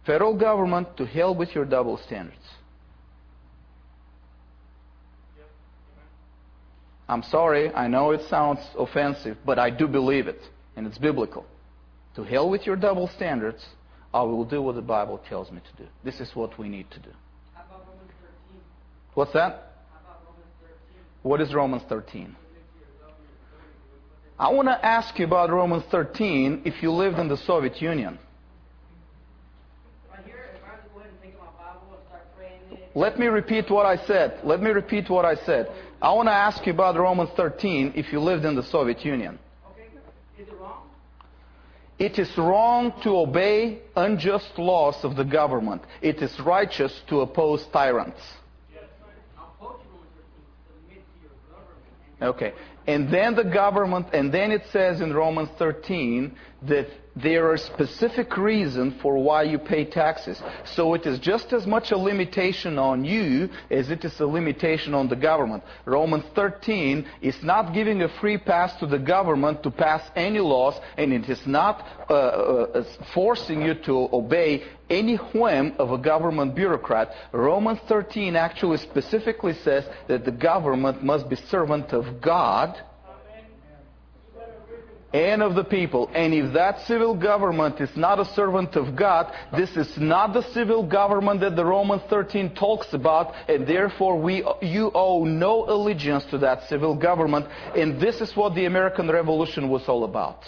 Federal government, to hell with your double standards. I'm sorry, I know it sounds offensive, but I do believe it, and it's biblical. To hell with your double standards. I will do what the Bible tells me to do. This is what we need to do. What's that? What is Romans 13? I want to ask you about Romans 13 if you lived in the Soviet Union. Let me repeat what I said. Let me repeat what I said. I want to ask you about Romans 13 if you lived in the Soviet Union. It is wrong to obey unjust laws of the government. It is righteous to oppose tyrants. Okay. And then the government, and then it says in Romans 13 that there are specific reasons for why you pay taxes. So it is just as much a limitation on you as it is a limitation on the government. Romans 13 is not giving a free pass to the government to pass any laws, and it is not uh, uh, forcing you to obey any whim of a government bureaucrat. Romans 13 actually specifically says that the government must be servant of God and of the people. And if that civil government is not a servant of God, this is not the civil government that the Romans 13 talks about, and therefore we, you owe no allegiance to that civil government. And this is what the American Revolution was all about.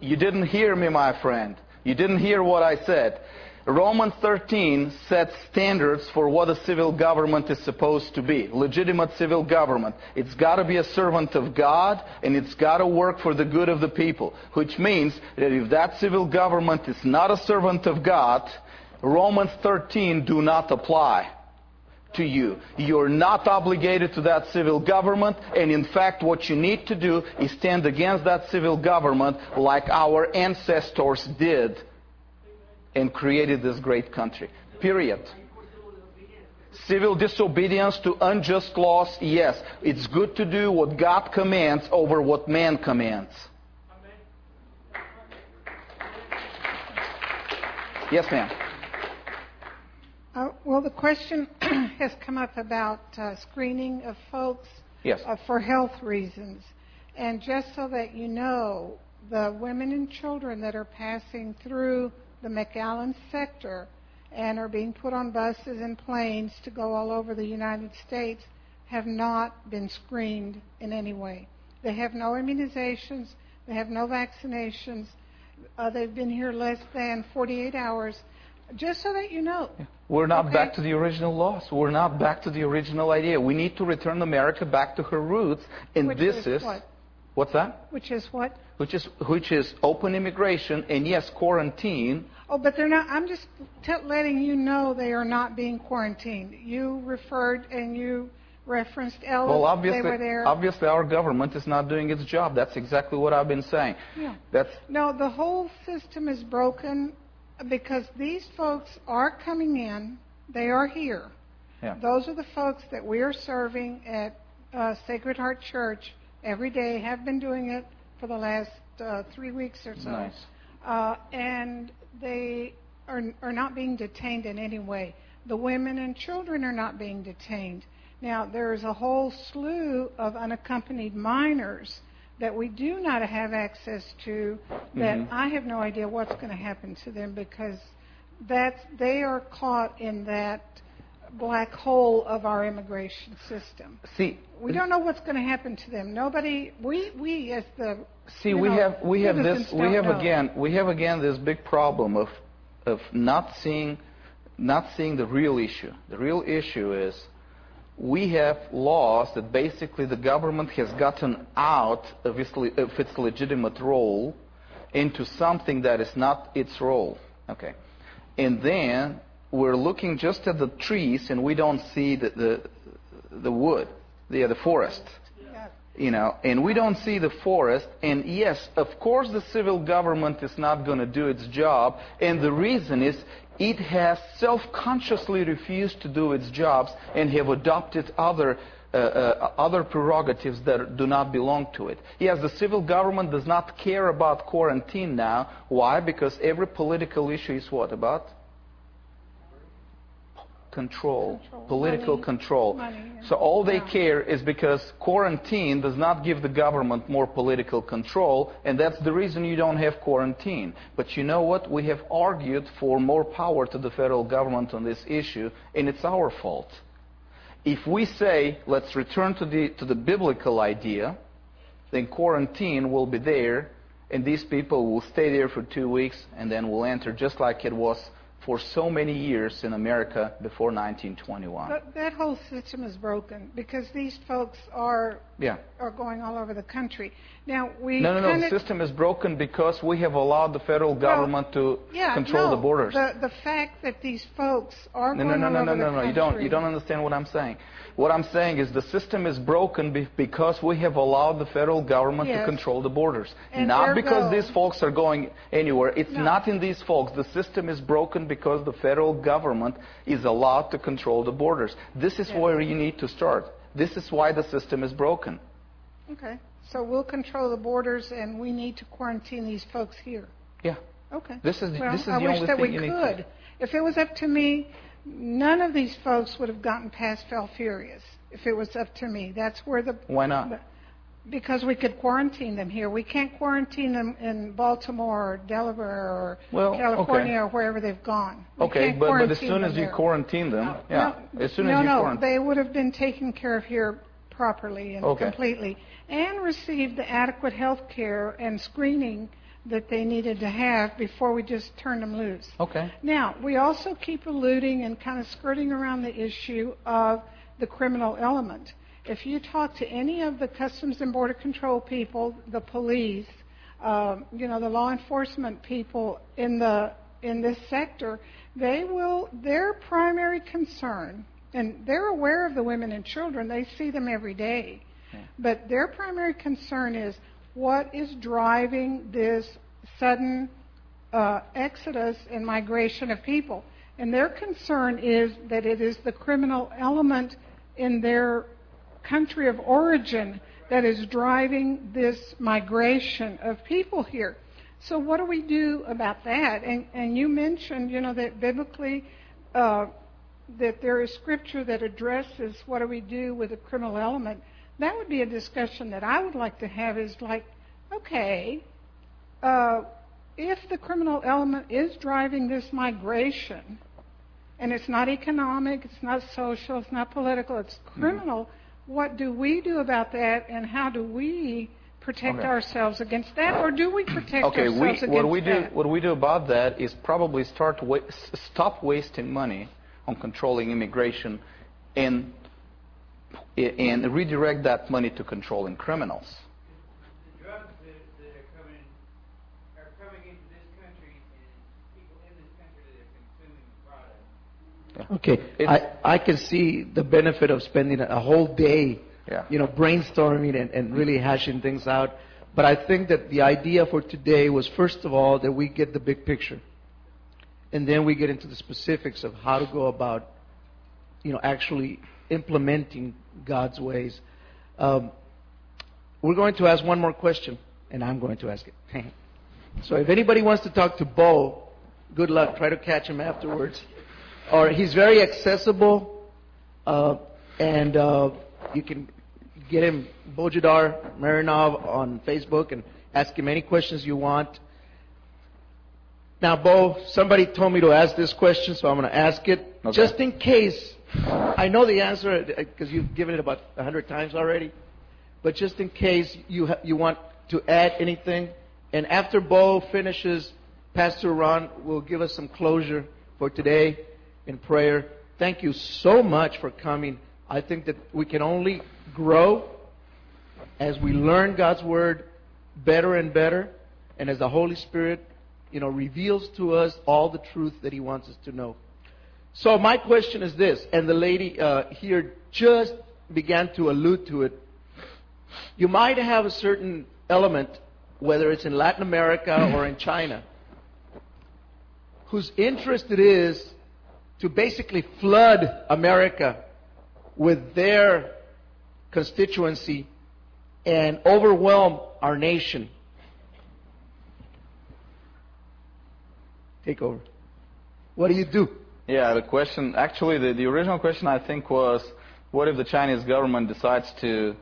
You didn't hear me, my friend. You didn't hear what I said. Romans 13 sets standards for what a civil government is supposed to be. Legitimate civil government. It's got to be a servant of God and it's got to work for the good of the people. Which means that if that civil government is not a servant of God, Romans 13 do not apply to you. You're not obligated to that civil government, and in fact, what you need to do is stand against that civil government like our ancestors did and created this great country. Period. Civil disobedience to unjust laws, yes. It's good to do what God commands over what man commands. Yes, ma'am. Uh, well, the question has come up about uh, screening of folks yes. uh, for health reasons. And just so that you know, the women and children that are passing through the McAllen sector and are being put on buses and planes to go all over the United States have not been screened in any way. They have no immunizations, they have no vaccinations, uh, they've been here less than 48 hours. Just so that you know. We're not okay? back to the original laws. We're not back to the original idea. We need to return America back to her roots, and Which this is, is what? What's that? Which is what? Which is which is open immigration and yes, quarantine. Oh, but they're not. I'm just t- letting you know they are not being quarantined. You referred and you referenced Ellis. Well, obviously, they were there. obviously, our government is not doing its job. That's exactly what I've been saying. Yeah. That's no. The whole system is broken because these folks are coming in. They are here. Yeah. Those are the folks that we are serving at uh, Sacred Heart Church every day. Have been doing it for the last uh, three weeks or so. Nice. Uh, and they are, are not being detained in any way. The women and children are not being detained. Now, there's a whole slew of unaccompanied minors that we do not have access to that Mhm. I have no idea what's going to happen to them because that's they are caught in that black hole of our immigration system. see. We don't know what's going to happen to them. Nobody we we as the See, we know, have we have this we have know. again we have again this big problem of of not seeing not seeing the real issue. The real issue is we have laws that basically the government has gotten out of its, of its legitimate role into something that is not its role. Okay, and then we're looking just at the trees and we don't see the the, the wood, the the forest you know, and we don't see the forest. And yes, of course, the civil government is not going to do its job. And the reason is it has self-consciously refused to do its jobs and have adopted other. Uh, uh, other prerogatives that do not belong to it. Yes, the civil government does not care about quarantine now. Why? Because every political issue is what about? Control, Control. political Money. control. Money. So all they Yeah. care is because quarantine does not give the government more political control, and that's the reason you don't have quarantine. But you know what? We have argued for more power to the federal government on this issue, and it's our fault. If we say, let's return to the, to the biblical idea, then quarantine will be there, and these people will stay there for two weeks, and then will enter just like it was for so many years in America before 1921. But that whole system is broken because these folks are Yeah. are going all over the country. Now we No, no, no. The system is broken because we have allowed the federal government to yeah, control no, the borders. The the fact that these folks are No, going no, no, all no, over no, the no, no. You don't. You don't understand what I'm saying. What I'm saying is the system is broken be- because we have allowed the federal government to control the borders. And not because these folks are going anywhere. It's No. not in these folks. The system is broken because the federal government is allowed to control the borders. This is Yes. where you need to start. This is why the system is broken. Okay, so we'll control the borders, and we need to quarantine these folks here. Yeah. Okay. This is well, this is I the wish only that thing we you need could. to. If it was up to me, none of these folks would have gotten past Falfurrias. If it was up to me, that's where the Why not? Because we could quarantine them here. We can't quarantine them in Baltimore or Delaware or Well, California okay. or wherever they've gone. We Okay, but, but as soon as you there. quarantine them, yeah, No, as soon no, as you no, quarantine, they would have been taken care of here properly and Okay. completely, and received the adequate health care and screening that they needed to have before we just turned them loose. okay. Now, we also keep alluding and kind of skirting around the issue of the criminal element. If you talk to any of the Customs and Border Control people, the police, um, you know, the law enforcement people in the in this sector, they will their primary concern, and they're aware of the women and children. They see them every day, but their primary concern is what is driving this sudden uh, exodus and migration of people. And their concern is that it is the criminal element in their country of origin that is driving this migration of people here. So what do we do about that? And, and you mentioned, you know, that biblically uh, that there is scripture that addresses what do we do with the criminal element. That would be a discussion that I would like to have. Is like, okay, uh, if the criminal element is driving this migration, and it's not economic, it's not social, it's not political, it's mm-hmm. criminal. Mm-hmm. What do we do about that, and how do we protect okay. ourselves against that, or do we protect okay, ourselves we, against what we that? Do, what we do about that is probably start wa- stop wasting money on controlling immigration and, and redirect that money to controlling criminals. Okay, I, I can see the benefit of spending a whole day, yeah. you know, brainstorming and, and really hashing things out. But I think that the idea for today was first of all that we get the big picture, and then we get into the specifics of how to go about, you know, actually implementing God's ways. Um, we're going to ask one more question, and I'm going to ask it. so if anybody wants to talk to Bo, good luck. Try to catch him afterwards or he's very accessible, uh, and uh, you can get him Bojidar Marinov on Facebook and ask him any questions you want. Now, Bo, somebody told me to ask this question, so I'm going to ask it okay. just in case. I know the answer because you've given it about a hundred times already, but just in case you ha- you want to add anything, and after Bo finishes, Pastor Ron will give us some closure for today in prayer. Thank you so much for coming. I think that we can only grow as we learn God's word better and better, and as the Holy Spirit, you know, reveals to us all the truth that He wants us to know. So my question is this, and the lady uh, here just began to allude to it. You might have a certain element, whether it's in Latin America or in China, whose interest it is to basically flood America with their constituency and overwhelm our nation. Take over. What do you do? Yeah, the question, actually, the, the original question I think was what if the Chinese government decides to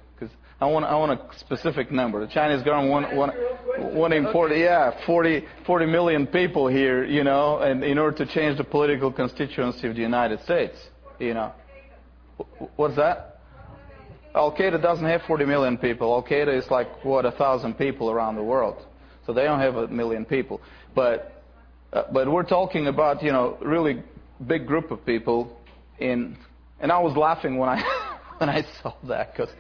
I want, I want a specific number. The Chinese government want, want, want to import, yeah, 40, 40 million people here, you know, and in order to change the political constituency of the United States, you know. What's that? Al Qaeda doesn't have 40 million people. Al Qaeda is like what a thousand people around the world, so they don't have a million people. But uh, but we're talking about you know really big group of people in, and I was laughing when I when I saw that because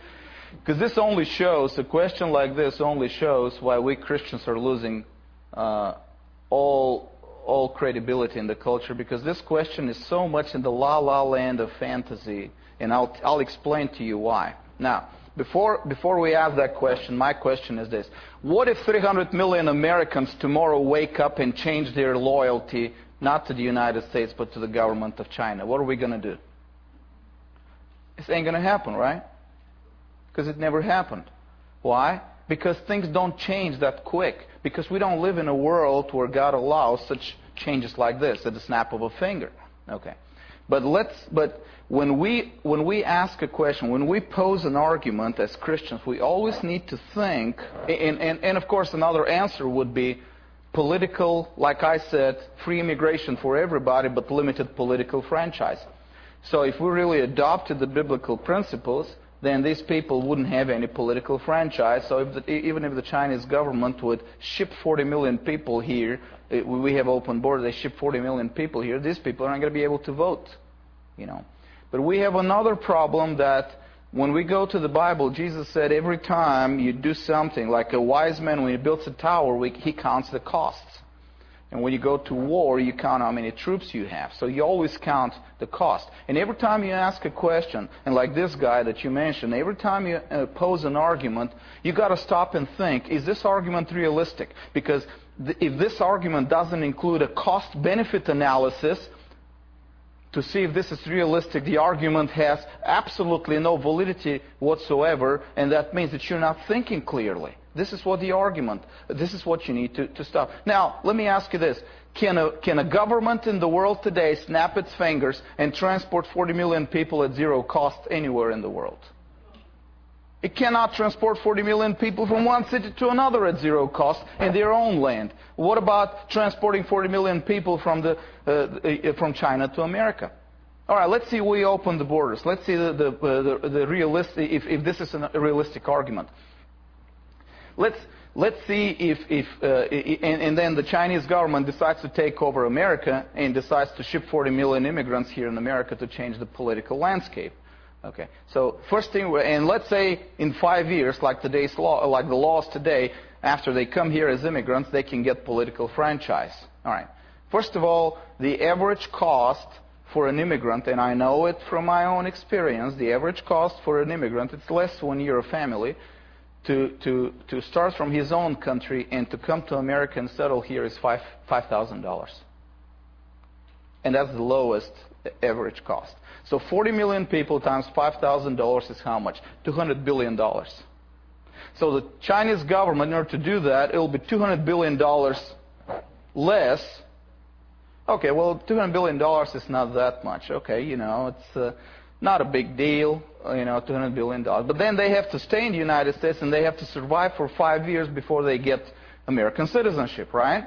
because this only shows, a question like this only shows why we Christians are losing uh, all, all credibility in the culture because this question is so much in the la la land of fantasy, and I'll, I'll explain to you why. Now, before, before we ask that question, my question is this What if 300 million Americans tomorrow wake up and change their loyalty not to the United States but to the government of China? What are we going to do? This ain't going to happen, right? Because it never happened. Why? Because things don't change that quick. Because we don't live in a world where God allows such changes like this at the snap of a finger. Okay. But let's but when we when we ask a question, when we pose an argument as Christians, we always need to think and, and, and of course another answer would be political, like I said, free immigration for everybody, but limited political franchise. So if we really adopted the biblical principles, then these people wouldn't have any political franchise. So if the, even if the Chinese government would ship 40 million people here, eh, it, we have open borders, they ship 40 million people here, these people are not going to be able to vote. You know. But we have another problem that when we go to the Bible, Jesus said every time you do something, like a wise man when he builds a tower, we, he counts the costs. And when you go to war, you count how many troops you have. So you always count the cost. And every time you ask a question, and like this guy that you mentioned, every time you uh, pose an argument, you got to stop and think, is this argument realistic? Because th- if this argument doesn't include a cost-benefit analysis, to see if this is realistic, the argument has absolutely no validity whatsoever, and that means that you're not thinking clearly. This is what the argument, this is what you need to, to stop. Now, let me ask you this. Can a, can a government in the world today snap its fingers and transport 40 million people at zero cost anywhere in the world? It cannot transport 40 million people from one city to another at zero cost in their own land. What about transporting 40 million people from, the, uh, from China to America? All right, let's see we open the borders. Let's see the, the, uh, the, the if, if this is a realistic argument. Let's, let's see if, if uh, and, and, then the Chinese government decides to take over America and decides to ship 40 million immigrants here in America to change the political landscape. Okay. So first thing, and let's say in five years, like today's law, like the laws today, after they come here as immigrants, they can get political franchise. All right. First of all, the average cost for an immigrant, and I know it from my own experience, the average cost for an immigrant, it's less when you're a family, to, to, to start from his own country and to come to America and settle here is five $5,000. And that's the lowest average cost. So 40 million people times $5,000 is how much? $200 billion. So the Chinese government, in order to do that, it will be $200 billion less. Okay, well, $200 billion is not that much. Okay, you know, it's uh, not a big deal, you know, $200 billion. But then they have to stay in the United States and they have to survive for five years before they get American citizenship, right?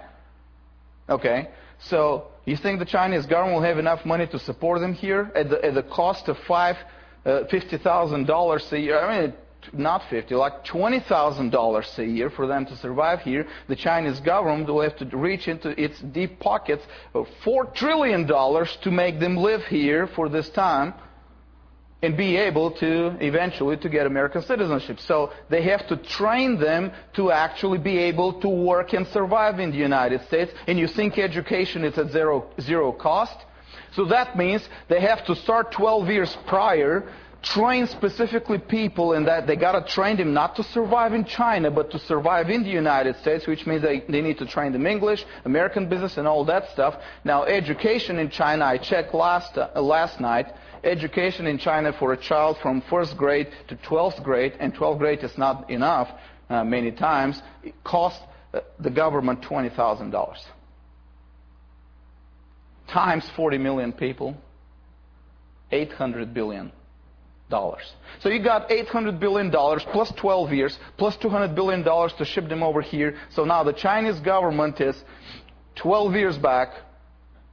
Okay, so you think the Chinese government will have enough money to support them here at the, at the cost of uh, fifty thousand dollars a year? I mean, not fifty, like twenty thousand dollars a year for them to survive here. The Chinese government will have to reach into its deep pockets of four trillion dollars to make them live here for this time and be able to eventually to get American citizenship. So they have to train them to actually be able to work and survive in the United States. And you think education is at zero, zero cost? So that means they have to start 12 years prior, train specifically people in that they got to train them not to survive in China, but to survive in the United States, which means they, they need to train them English, American business, and all that stuff. Now, education in China, I checked last, uh, last night, education in China for a child from first grade to 12th grade, and 12th grade is not enough uh, many times, it costs uh, the government $20,000. Times 40 million people, 800 billion dollars. So you got 800 billion dollars plus 12 years plus 200 billion dollars to ship them over here. So now the Chinese government is 12 years back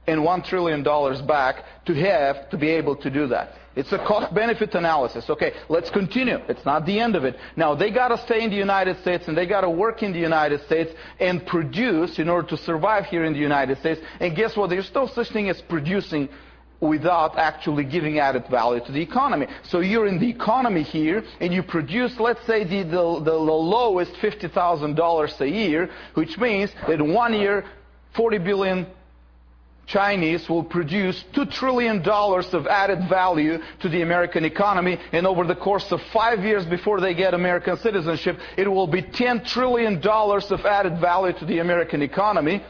and $1 trillion back to have to be able to do that. It's a cost benefit analysis. Okay, let's continue. It's not the end of it. Now, they got to stay in the United States and they got to work in the United States and produce in order to survive here in the United States. And guess what? There's no such thing as producing without actually giving added value to the economy. So you're in the economy here and you produce, let's say, the, the, the lowest $50,000 a year, which means that one year, 40 billion Chinese will produce $2 trillion of added value to the American economy, and over the course of five years before they get American citizenship, it will be $10 trillion of added value to the American economy.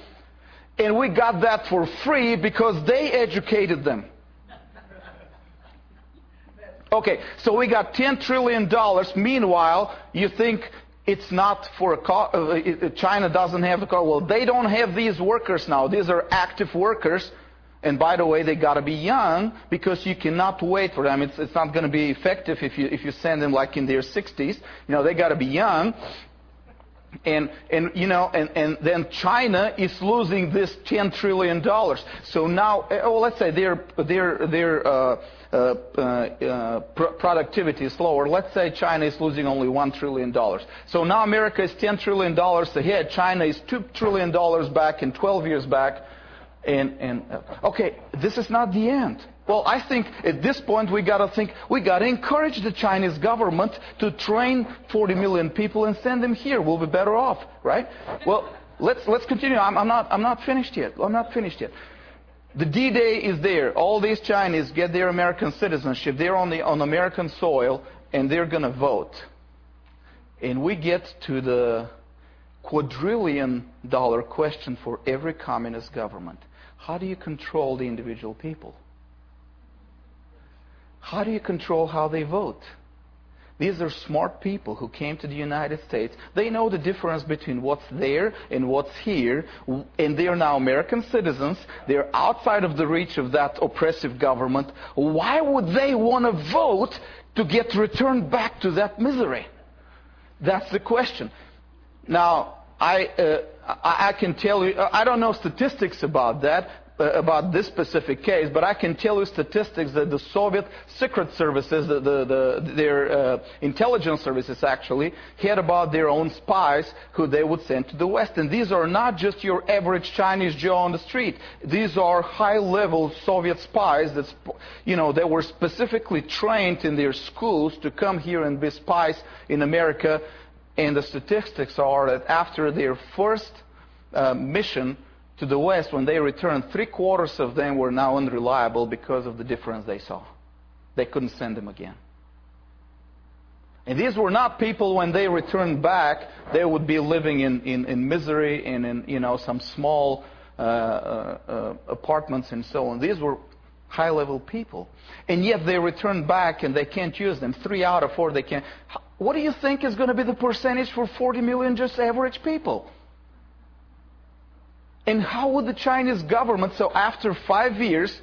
And we got that for free because they educated them. Okay, so we got $10 trillion. Meanwhile, you think it's not for a co- uh, China doesn't have the car. Well, they don't have these workers now. These are active workers. And by the way, they got to be young because you cannot wait for them. It's, it's not going to be effective if you, if you send them like in their 60s. You know, they got to be young. And, and, you know, and, and then China is losing this $10 trillion. So now, oh, let's say their, their, their, uh, uh, uh, uh, Uh, uh, uh, productivity is lower. Let's say China is losing only $1 trillion. So now America is $10 trillion ahead. China is $2 trillion back and 12 years back. Uh, okay, this is not the end. Well, I think at this point we got to think we got to encourage the Chinese government to train 40 million people and send them here. We'll be better off, right? Well, let's, let's continue. I'm, not I'm, not, finished yet. I'm not finished yet. I'm not finished yet. The D-Day is there. All these Chinese get their American citizenship. They're on, the, on American soil, and they're going to vote. And we get to the quadrillion dollar question for every communist government. How do you control the individual people? How do you control how they vote? These are smart people who came to the United States. They know the difference between what's there and what's here, and they are now American citizens. They're outside of the reach of that oppressive government. Why would they want to vote to get returned back to that misery? That's the question. Now, I, uh, I can tell you, I don't know statistics about that, about this specific case, but I can tell you statistics that the Soviet secret services, the, the, the, their uh, intelligence services actually, had about their own spies who they would send to the West. And these are not just your average Chinese Joe on the street. These are high-level Soviet spies that, you know, they were specifically trained in their schools to come here and be spies in America. And the statistics are that after their first uh, mission, to the West, when they returned, three quarters of them were now unreliable because of the difference they saw. They couldn't send them again. And these were not people when they returned back, they would be living in, in, in misery and in you know, some small uh, uh, uh, apartments and so on. These were high level people. And yet they returned back and they can't use them. Three out of four they can't. What do you think is going to be the percentage for 40 million just average people? And how would the Chinese government, so after five years,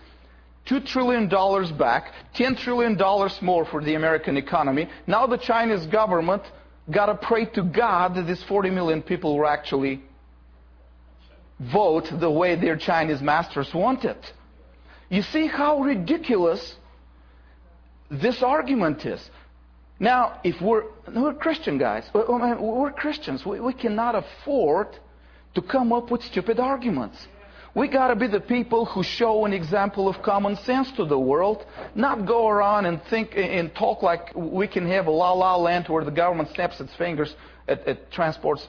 $2 trillion back, $10 trillion more for the American economy, now the Chinese government got to pray to God that these 40 million people will actually vote the way their Chinese masters wanted. You see how ridiculous this argument is. Now, if we're, we're Christian guys, we're Christians, we, we cannot afford to come up with stupid arguments. We got to be the people who show an example of common sense to the world, not go around and think and talk like we can have a la la land where the government snaps its fingers at transports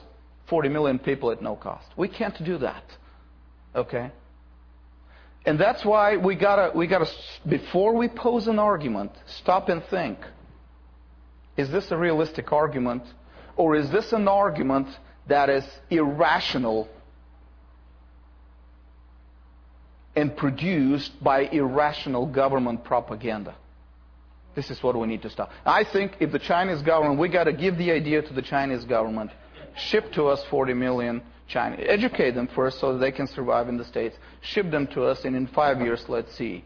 40 million people at no cost. We can't do that. Okay? And that's why we gotta, we gotta, before we pose an argument, stop and think. Is this a realistic argument? Or is this an argument that is irrational and produced by irrational government propaganda. This is what we need to stop. I think if the Chinese government, we got to give the idea to the Chinese government, ship to us 40 million Chinese, educate them first so they can survive in the States, ship them to us, and in five years, let's see